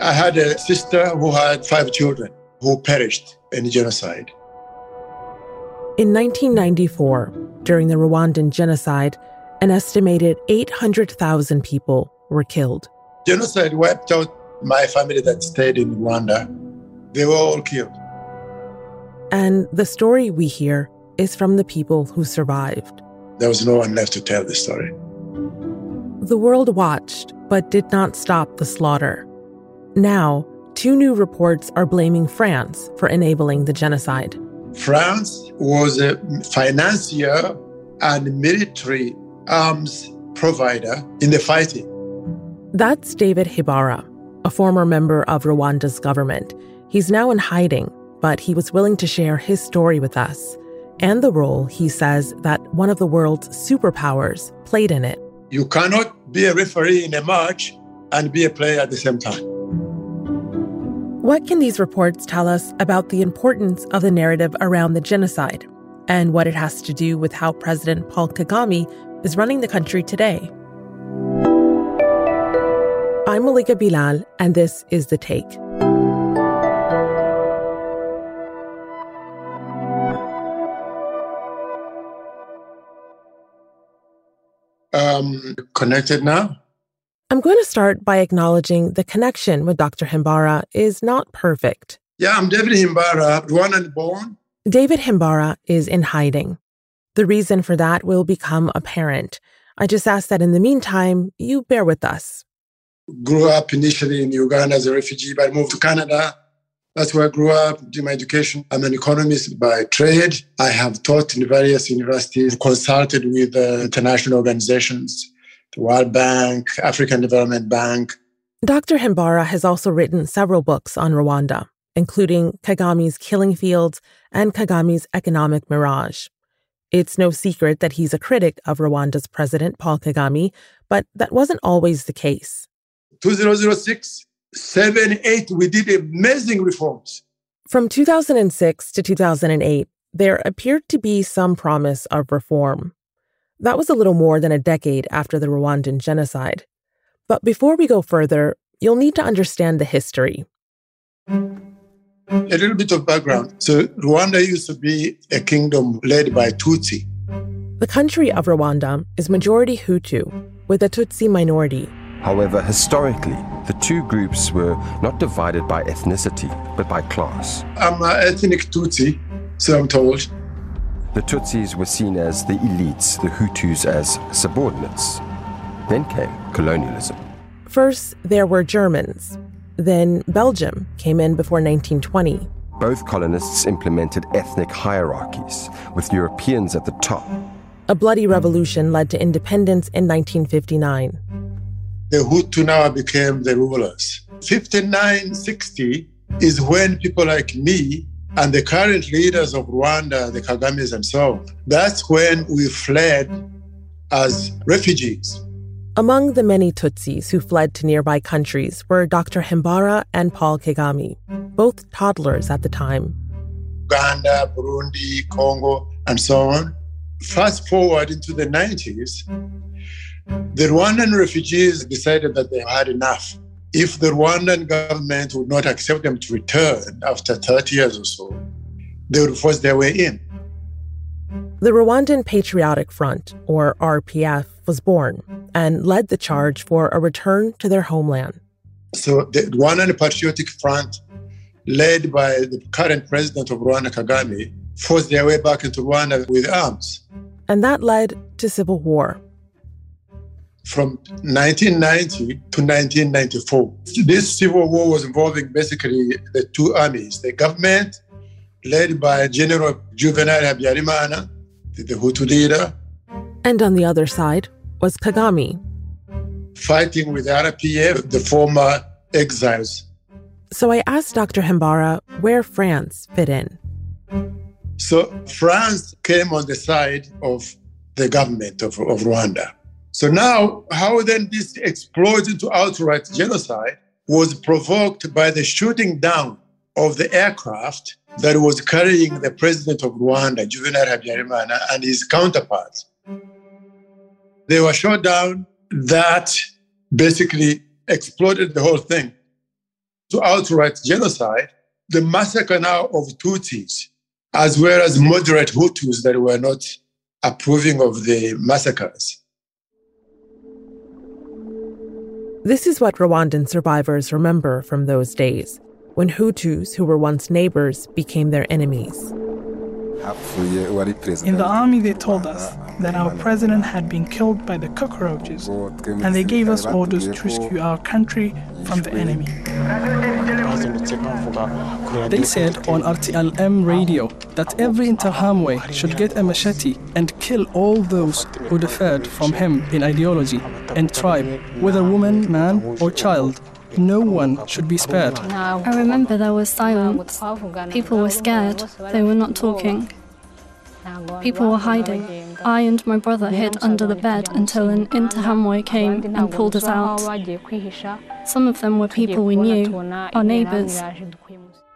I had a sister who had five children who perished in the genocide. In 1994, during the Rwandan genocide, an estimated 800,000 people were killed. Genocide wiped out my family that stayed in Rwanda. They were all killed. And the story we hear is from the people who survived. There was no one left to tell the story. The world watched, but did not stop the slaughter. Now, two new reports are blaming France for enabling the genocide. France was a financier and military arms provider in the fighting. That's David Himbara, a former member of Rwanda's government. He's now in hiding, but he was willing to share his story with us and the role he says that one of the world's superpowers played in it. You cannot be a referee in a match and be a player at the same time. What can these reports tell us about the importance of the narrative around the genocide and what it has to do with how President Paul Kagame is running the country today? I'm Malika Bilal, and this is The Take. Um, connected now? I'm going to start by acknowledging the connection with Dr. Himbara is not perfect. Yeah, I'm David Himbara, Rwandan born. David Himbara is in hiding. The reason for that will become apparent. I just ask that in the meantime, you bear with us. Grew up initially in Uganda as a refugee, but moved to Canada. That's where I grew up, did my education. I'm an economist by trade. I have taught in various universities, consulted with uh, international organizations the World Bank, African Development Bank. Dr. Himbara has also written several books on Rwanda, including Kagame's Killing Fields and Kagame's Economic Mirage. It's no secret that he's a critic of Rwanda's president, Paul Kagame, but that wasn't always the case. 2006, 7, 8, we did amazing reforms. From 2006 to 2008, there appeared to be some promise of reform. That was a little more than a decade after the Rwandan genocide. But before we go further, you'll need to understand the history. A little bit of background. So, Rwanda used to be a kingdom led by Tutsi. The country of Rwanda is majority Hutu, with a Tutsi minority. However, historically, the two groups were not divided by ethnicity, but by class. I'm an ethnic Tutsi, so I'm told. The Tutsis were seen as the elites, the Hutus as subordinates. Then came colonialism. First, there were Germans. Then Belgium came in before 1920. Both colonists implemented ethnic hierarchies, with Europeans at the top. A bloody revolution led to independence in 1959. The Hutu now became the rulers. 5960 is when people like me and the current leaders of Rwanda, the Kagames and so on, that's when we fled as refugees. Among the many Tutsis who fled to nearby countries were Dr. Himbara and Paul Kagame, both toddlers at the time. Uganda, Burundi, Congo, and so on. Fast forward into the 90s, the Rwandan refugees decided that they had enough if the Rwandan government would not accept them to return after 30 years or so, they would force their way in. The Rwandan Patriotic Front, or RPF, was born and led the charge for a return to their homeland. So the Rwandan Patriotic Front, led by the current president of Rwanda, Kagame, forced their way back into Rwanda with arms. And that led to civil war from 1990 to 1994. This civil war was involving basically the two armies the government, led by General Juvenal Habyarimana, the Hutu leader. And on the other side was Kagame. Fighting with RPF, the former exiles. So I asked Dr. Himbara where France fit in. So France came on the side of the government of, of Rwanda. So now, how then this explodes into outright hmm. genocide was provoked by the shooting down of the aircraft that was carrying the president of Rwanda, Juvenal Habyarimana, and his counterparts. They were shot down. That basically exploded the whole thing. to outright genocide, the massacre now of Tutsis, as well as moderate Hutus that were not approving of the massacres. This is what Rwandan survivors remember from those days, when Hutus, who were once neighbors, became their enemies. In the army, they told us that our president had been killed by the cockroaches, and they gave us orders to rescue our country from the enemy. They said on RTLM radio that every Interahamwe should get a machete and kill all those who differed from him in ideology and tribe, whether woman, man, or child. No one should be spared. I remember there was silence. People were scared. They were not talking. People were hiding. I and my brother hid under the bed until an Interahamwe came and pulled us out. Some of them were people we knew, our neighbors.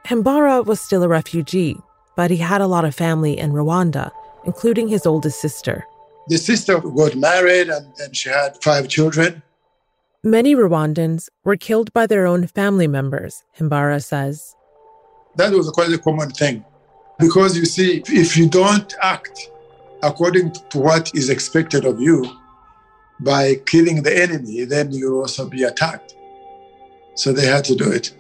Himbara was still a refugee, but he had a lot of family in Rwanda, including his oldest sister. The sister got married and, and she had five children. Many Rwandans were killed by their own family members, Himbara says. That was quite a common thing. Because you see, if you don't act according to what is expected of you by killing the enemy, then you'll also be attacked. So they had to do it.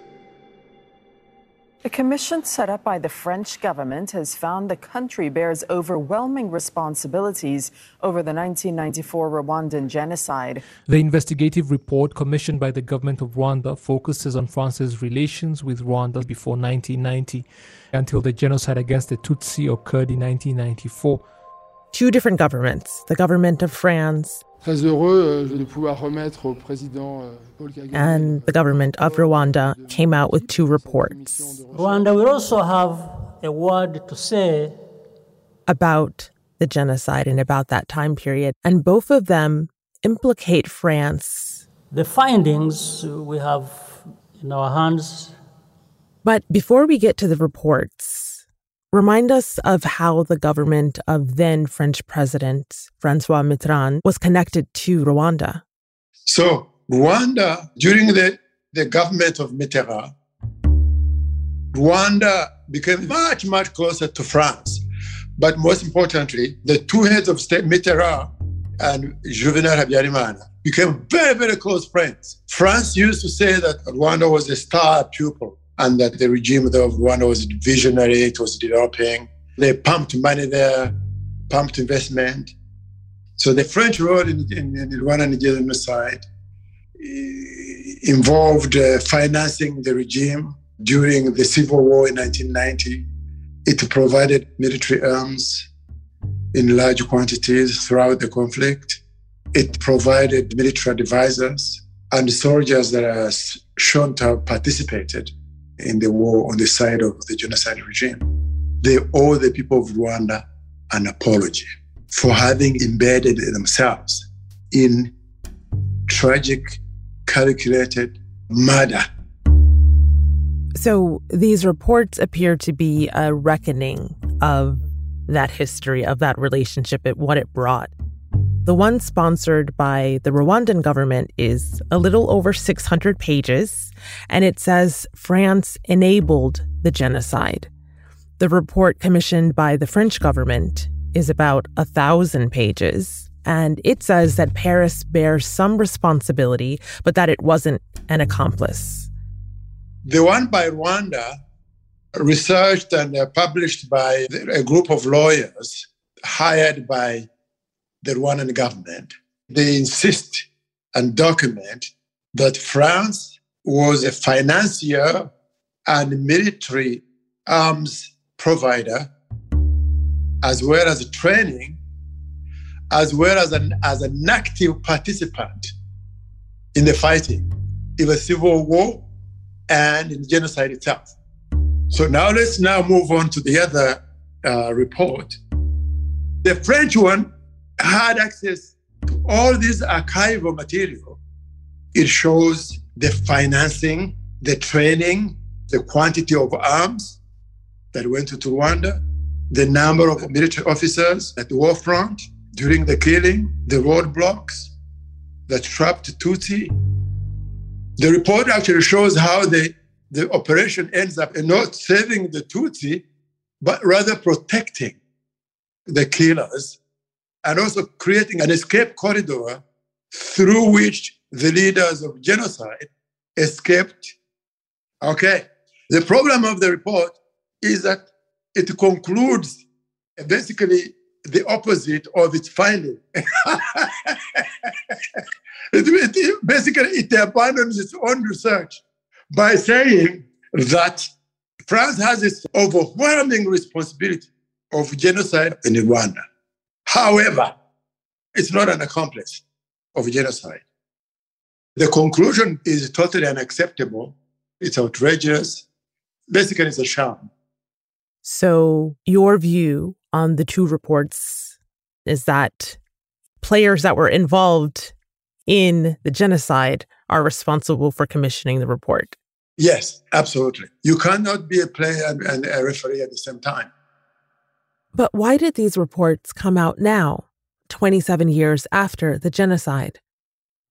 A commission set up by the French government has found the country bears overwhelming responsibilities over the 1994 Rwandan genocide. The investigative report commissioned by the government of Rwanda focuses on France's relations with Rwanda before 1990 until the genocide against the Tutsi occurred in 1994. Two different governments, the government of France Très heureux euh, de pouvoir remettre au président euh, Paul Kagame. and the government of Rwanda came out with two reports Rwanda will also have a word to say about the genocide and about that time period. And both of them implicate France. the findings we have in our hands. But before we get to the reports, remind us of how the government of then French President Francois Mitterrand was connected to Rwanda. So Rwanda, during the, the government of Mitterrand, Rwanda became much, much closer to France. But most importantly, the two heads of state, Mitterrand and Juvenal Habyarimana, became very, very close friends. France used to say that Rwanda was a star pupil and that the regime of Rwanda was visionary, it was developing. They pumped money there, pumped investment. So the French role in, in, in the Rwandan genocide eh, involved uh, financing the regime during the civil war in 1990. It provided military arms in large quantities throughout the conflict. It provided military advisors and soldiers that are shown to have participated in the war on the side of the genocide regime. They owe the people of Rwanda an apology for having embedded themselves in tragic, calculated murder. So these reports appear to be a reckoning of that history, of that relationship, and what it brought. The one sponsored by the Rwandan government is a little over 600 pages, and it says France enabled the genocide. The report commissioned by the French government is about a thousand pages, and it says that Paris bears some responsibility, but that it wasn't an accomplice. The one by Rwanda, researched and uh, published by a group of lawyers hired by the Rwandan government, they insist and document that France was a financier and military arms provider, as well as training, as well as an, as an active participant in the fighting in the civil war and in genocide itself. So now let's now move on to the other uh, report. The French one had access to all this archival material. It shows the financing, the training, the quantity of arms that went to Rwanda, the number of military officers at the war front during the killing, the roadblocks that trapped Tutsi. The report actually shows how the, the operation ends up in not saving the Tutsi, but rather protecting the killers and also creating an escape corridor through which the leaders of genocide escaped. Okay. The problem of the report is that it concludes basically the opposite of its finding. it, it, basically, it abandons its own research by saying that France has this overwhelming responsibility of genocide in Rwanda. However, it's not an accomplice of genocide. The conclusion is totally unacceptable. It's outrageous. Basically, it's a sham. So, your view on the two reports is that players that were involved in the genocide are responsible for commissioning the report. Yes, absolutely. You cannot be a player and a referee at the same time. But why did these reports come out now, 27 years after the genocide?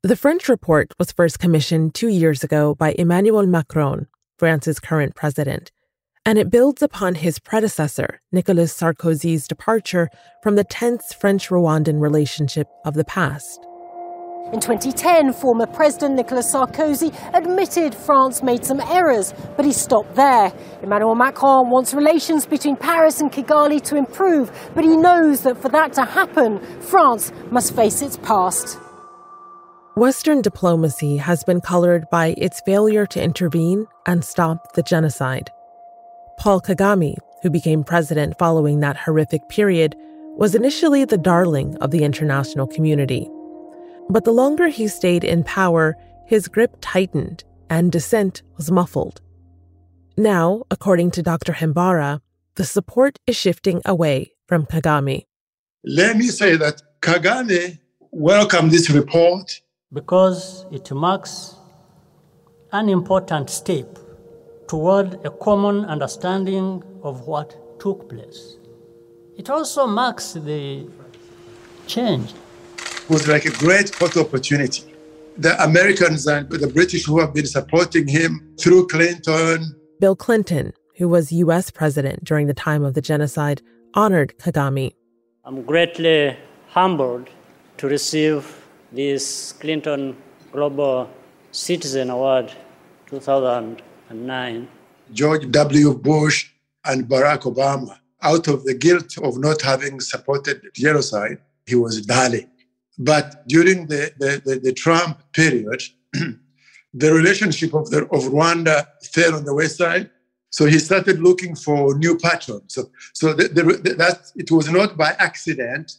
The French report was first commissioned two years ago by Emmanuel Macron, France's current president, and it builds upon his predecessor, Nicolas Sarkozy's departure from the tense French Rwandan relationship of the past. In 2010, former President Nicolas Sarkozy admitted France made some errors, but he stopped there. Emmanuel Macron wants relations between Paris and Kigali to improve, but he knows that for that to happen, France must face its past. Western diplomacy has been colored by its failure to intervene and stop the genocide. Paul Kagame, who became president following that horrific period, was initially the darling of the international community. But the longer he stayed in power, his grip tightened and dissent was muffled. Now, according to Dr. Himbara, the support is shifting away from Kagame. Let me say that Kagame welcomed this report because it marks an important step toward a common understanding of what took place. It also marks the change was like a great photo opportunity. The Americans and the British who have been supporting him through Clinton. Bill Clinton, who was U.S. president during the time of the genocide, honored Kagame. I'm greatly humbled to receive this Clinton Global Citizen Award 2009. George W. Bush and Barack Obama, out of the guilt of not having supported genocide, he was darling. But during the, the, the, the Trump period, the relationship of, the, of Rwanda fell on the west side. So he started looking for new patrons. So, so the, the, that it was not by accident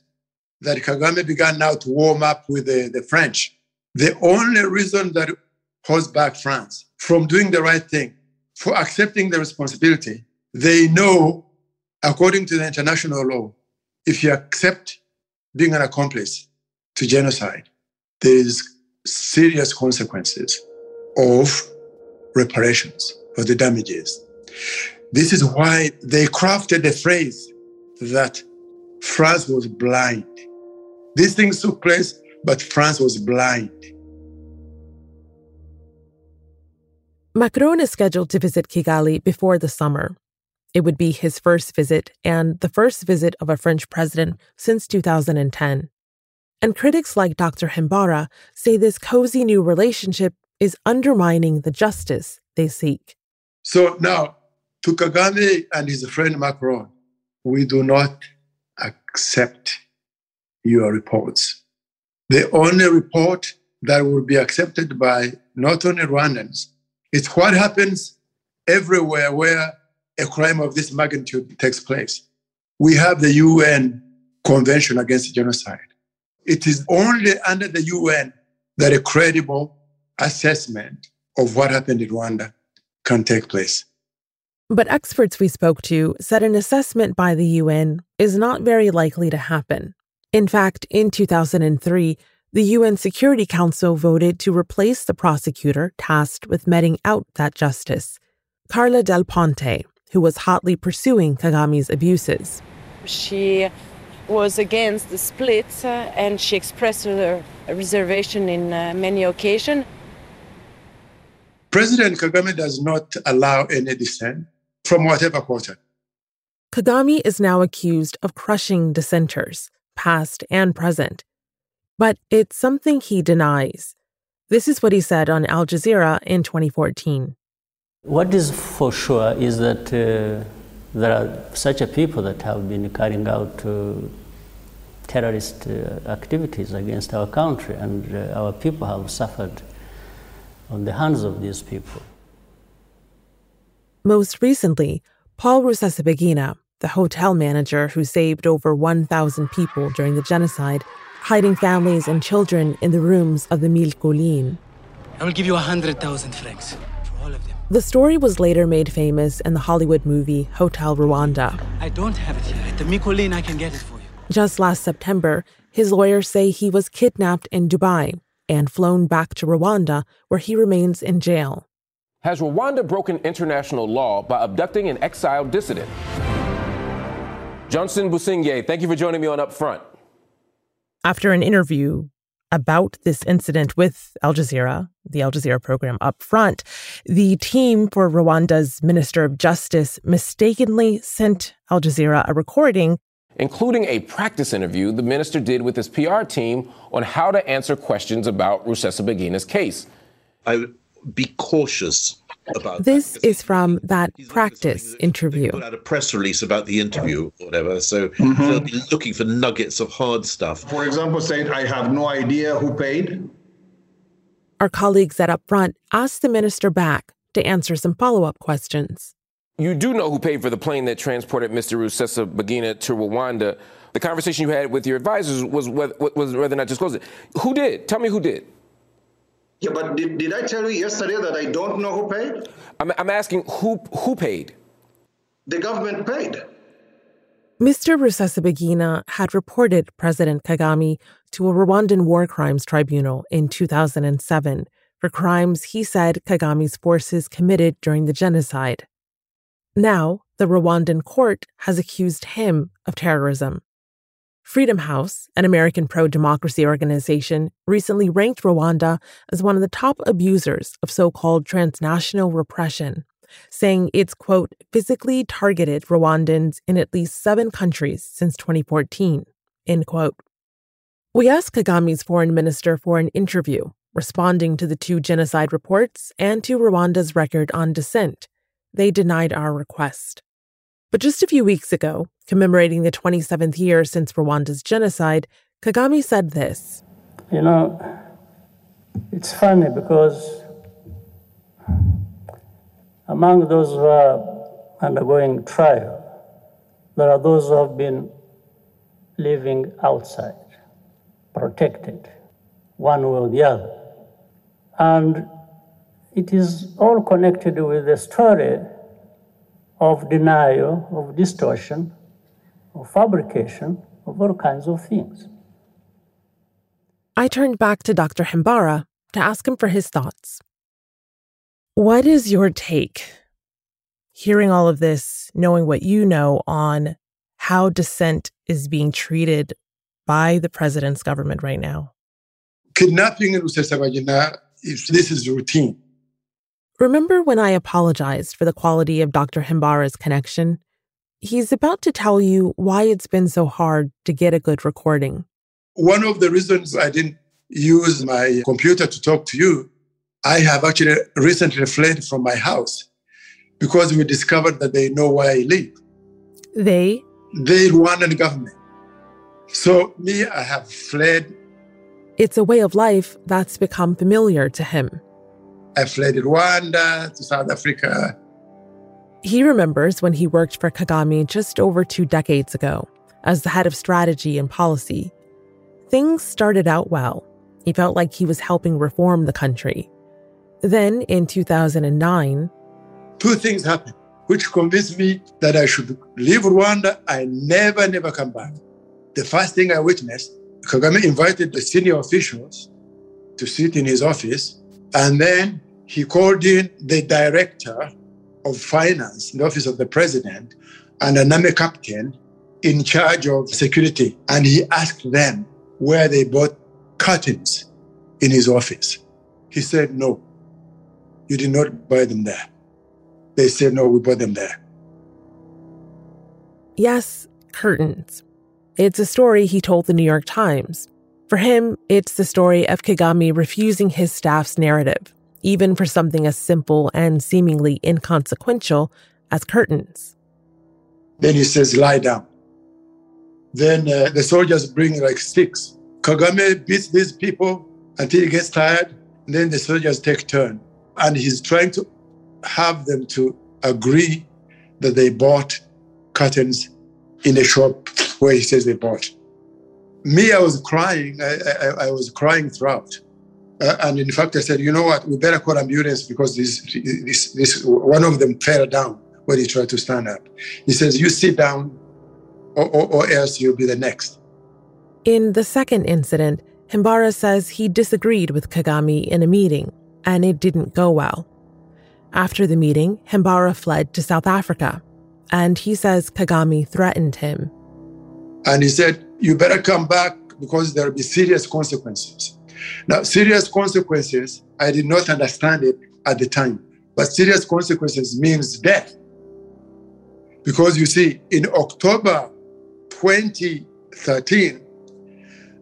that Kagame began now to warm up with the, the French. The only reason that holds back France from doing the right thing, for accepting the responsibility, they know, according to the international law, if you accept being an accomplice, to genocide, there's serious consequences of reparations for the damages. This is why they crafted the phrase that France was blind. These things took place, but France was blind. Macron is scheduled to visit Kigali before the summer. It would be his first visit and the first visit of a French president since 2010. And critics like Dr. Himbara say this cozy new relationship is undermining the justice they seek. So now, to Kagame and his friend Macron, we do not accept your reports. The only report that will be accepted by not only Rwandans is what happens everywhere where a crime of this magnitude takes place. We have the UN Convention Against Genocide. It is only under the UN that a credible assessment of what happened in Rwanda can take place. But experts we spoke to said an assessment by the UN is not very likely to happen. In fact, in 2003, the UN Security Council voted to replace the prosecutor tasked with meting out that justice, Carla Del Ponte, who was hotly pursuing Kagame's abuses. She was against the split uh, and she expressed her reservation in uh, many occasions. President Kagame does not allow any dissent from whatever quarter. Kagame is now accused of crushing dissenters, past and present. But it's something he denies. This is what he said on Al Jazeera in 2014. What is for sure is that uh, there are such a people that have been carrying out uh, terrorist uh, activities against our country, and uh, our people have suffered on the hands of these people. Most recently, Paul Rusesabagina, the hotel manager who saved over 1,000 people during the genocide, hiding families and children in the rooms of the Mille Collines. I will give you a 100,000 francs for all of them. The story was later made famous in the Hollywood movie Hotel Rwanda. I don't have it here. At the Mille I can get it for you. Just last September, his lawyers say he was kidnapped in Dubai and flown back to Rwanda, where he remains in jail. Has Rwanda broken international law by abducting an exiled dissident? Johnson Busingye, thank you for joining me on Up Front. After an interview about this incident with Al Jazeera, the Al Jazeera program Up Front, the team for Rwanda's Minister of Justice mistakenly sent Al Jazeera a recording including a practice interview the minister did with his PR team on how to answer questions about Rusesabagina's case. I would be cautious about this is from that practice interview. Put out a press release about the interview or whatever, so mm-hmm. they'll be looking for nuggets of hard stuff. For example, saying, I have no idea who paid. Our colleagues at Upfront asked the minister back to answer some follow up questions. You do know who paid for the plane that transported Mr. Rusesabagina to Rwanda. The conversation you had with your advisors was whether, was whether or not disclosed it. Who did? Tell me who did. Yeah, but did, did I tell you yesterday that I don't know who paid? I'm, I'm asking who who paid? The government paid. Mr. Rusesabagina had reported President Kagame to a Rwandan war crimes tribunal in 2007 for crimes he said Kagame's forces committed during the genocide. Now, the Rwandan court has accused him of terrorism. Freedom House, an American pro democracy organization, recently ranked Rwanda as one of the top abusers of so called transnational repression, saying it's, quote, physically targeted Rwandans in at least seven countries since 2014, end quote. We asked Kagame's foreign minister for an interview, responding to the two genocide reports and to Rwanda's record on dissent they denied our request. But just a few weeks ago, commemorating the 27th year since Rwanda's genocide, Kagame said this You know, it's funny because among those who are undergoing trial, there are those who have been living outside, protected, one way or the other. And it is all connected with the story of denial, of distortion, of fabrication, of all kinds of things. I turned back to Dr. Himbara to ask him for his thoughts. What is your take, hearing all of this, knowing what you know on how dissent is being treated by the president's government right now? Kidnapping in Rusesabagina, this is routine. Remember when I apologized for the quality of Dr. Himbara's connection? He's about to tell you why it's been so hard to get a good recording. One of the reasons I didn't use my computer to talk to you, I have actually recently fled from my house because we discovered that they know where I live. They? The Rwandan government. So, me, I have fled. It's a way of life that's become familiar to him. I fled Rwanda to South Africa. He remembers when he worked for Kagame just over two decades ago as the head of strategy and policy. Things started out well. He felt like he was helping reform the country. Then in 2009, two things happened which convinced me that I should leave Rwanda and never, never come back. The first thing I witnessed, Kagame invited the senior officials to sit in his office, and then he called in the director of finance in the office of the president and an army captain in charge of security. And he asked them where they bought curtains in his office. He said no. you did not buy them there. They said, no, we bought them there. Yes, curtains. It's a story he told the New York Times. For him, it's the story of Kagame refusing his staff's narrative, even for something as simple and seemingly inconsequential as curtains. Then he says, lie down. Then uh, the soldiers bring like sticks. Kagame beats these people until he gets tired. And then the soldiers take turn. And he's trying to have them to agree that they bought curtains in the shop where he says they bought. Me, I was crying. I, I, I was crying throughout. Uh, and in fact, I said, you know what? We better call ambulance because this, this, this, one of them fell down when he tried to stand up. He says, you sit down or, or, or else you'll be the next. In the second incident, Himbara says he disagreed with Kagame in a meeting, and it didn't go well. After the meeting, Himbara fled to South Africa, and he says Kagame threatened him. And he said, You better come back because there will be serious consequences. Now, serious consequences, I did not understand it at the time, but serious consequences means death. Because you see, in October 2013,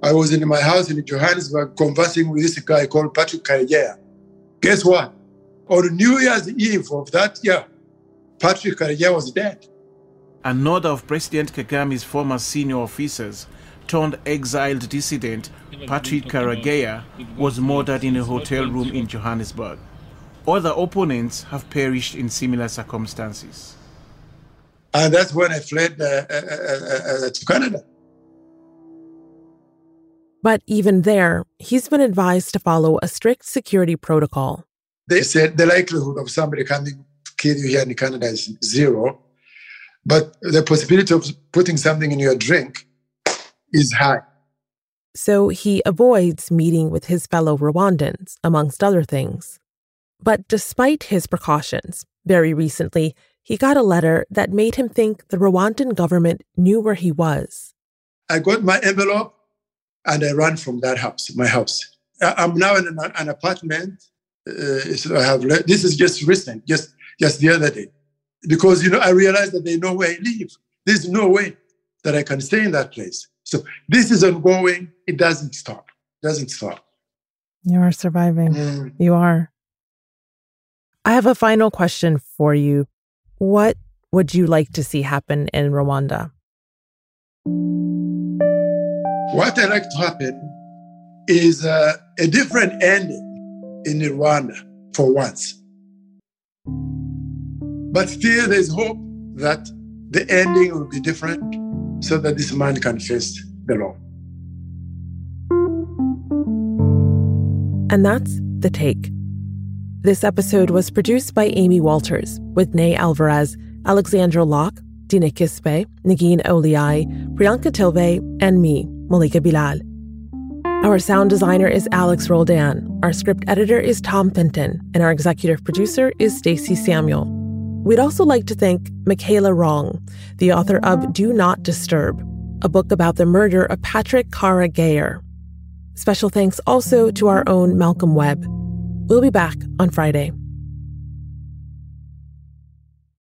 I was in my house in Johannesburg conversing with this guy called Patrick Karegeya. Guess what? On New Year's Eve of that year, Patrick Karegeya was dead. Another of President Kagame's former senior officers, turned exiled dissident Patrick Karegeya, was murdered in a hotel room in Johannesburg. Other opponents have perished in similar circumstances. And that's when I fled uh, uh, uh, uh to Canada. But even there, he's been advised to follow a strict security protocol. They said the likelihood of somebody coming kill you here in Canada is zero, but the possibility of putting something in your drink is high. So he avoids meeting with his fellow Rwandans, amongst other things. But despite his precautions, very recently, he got a letter that made him think the Rwandan government knew where he was. I got my envelope and I ran from that house, my house. I'm now in an, an apartment. Uh, so I have this is just recent, just just the other day, because you know I realized that they know where I live. There's no way that I can stay in that place. So this is ongoing. It doesn't stop. It doesn't stop. You are surviving. Mm. You are. I have a final question for you. What would you like to see happen in Rwanda? What I'd like to happen is uh, a different ending in Rwanda for once. But still, there's hope that the ending will be different so that this man can face the law. And that's The Take. This episode was produced by Amy Walters with Ney Alvarez, Alexandra Locke, Dina Kesbeh, Negin Owliaei, Priyanka Tilve, and me, Malika Bilal. Our sound designer is Alex Roldan. Our script editor is Tom Fenton, and our executive producer is Stacey Samuel. We'd also like to thank Michela Wrong, the author of Do Not Disturb, a book about the murder of Patrick Karegeya. Special thanks also to our own Malcolm Webb. We'll be back on Friday.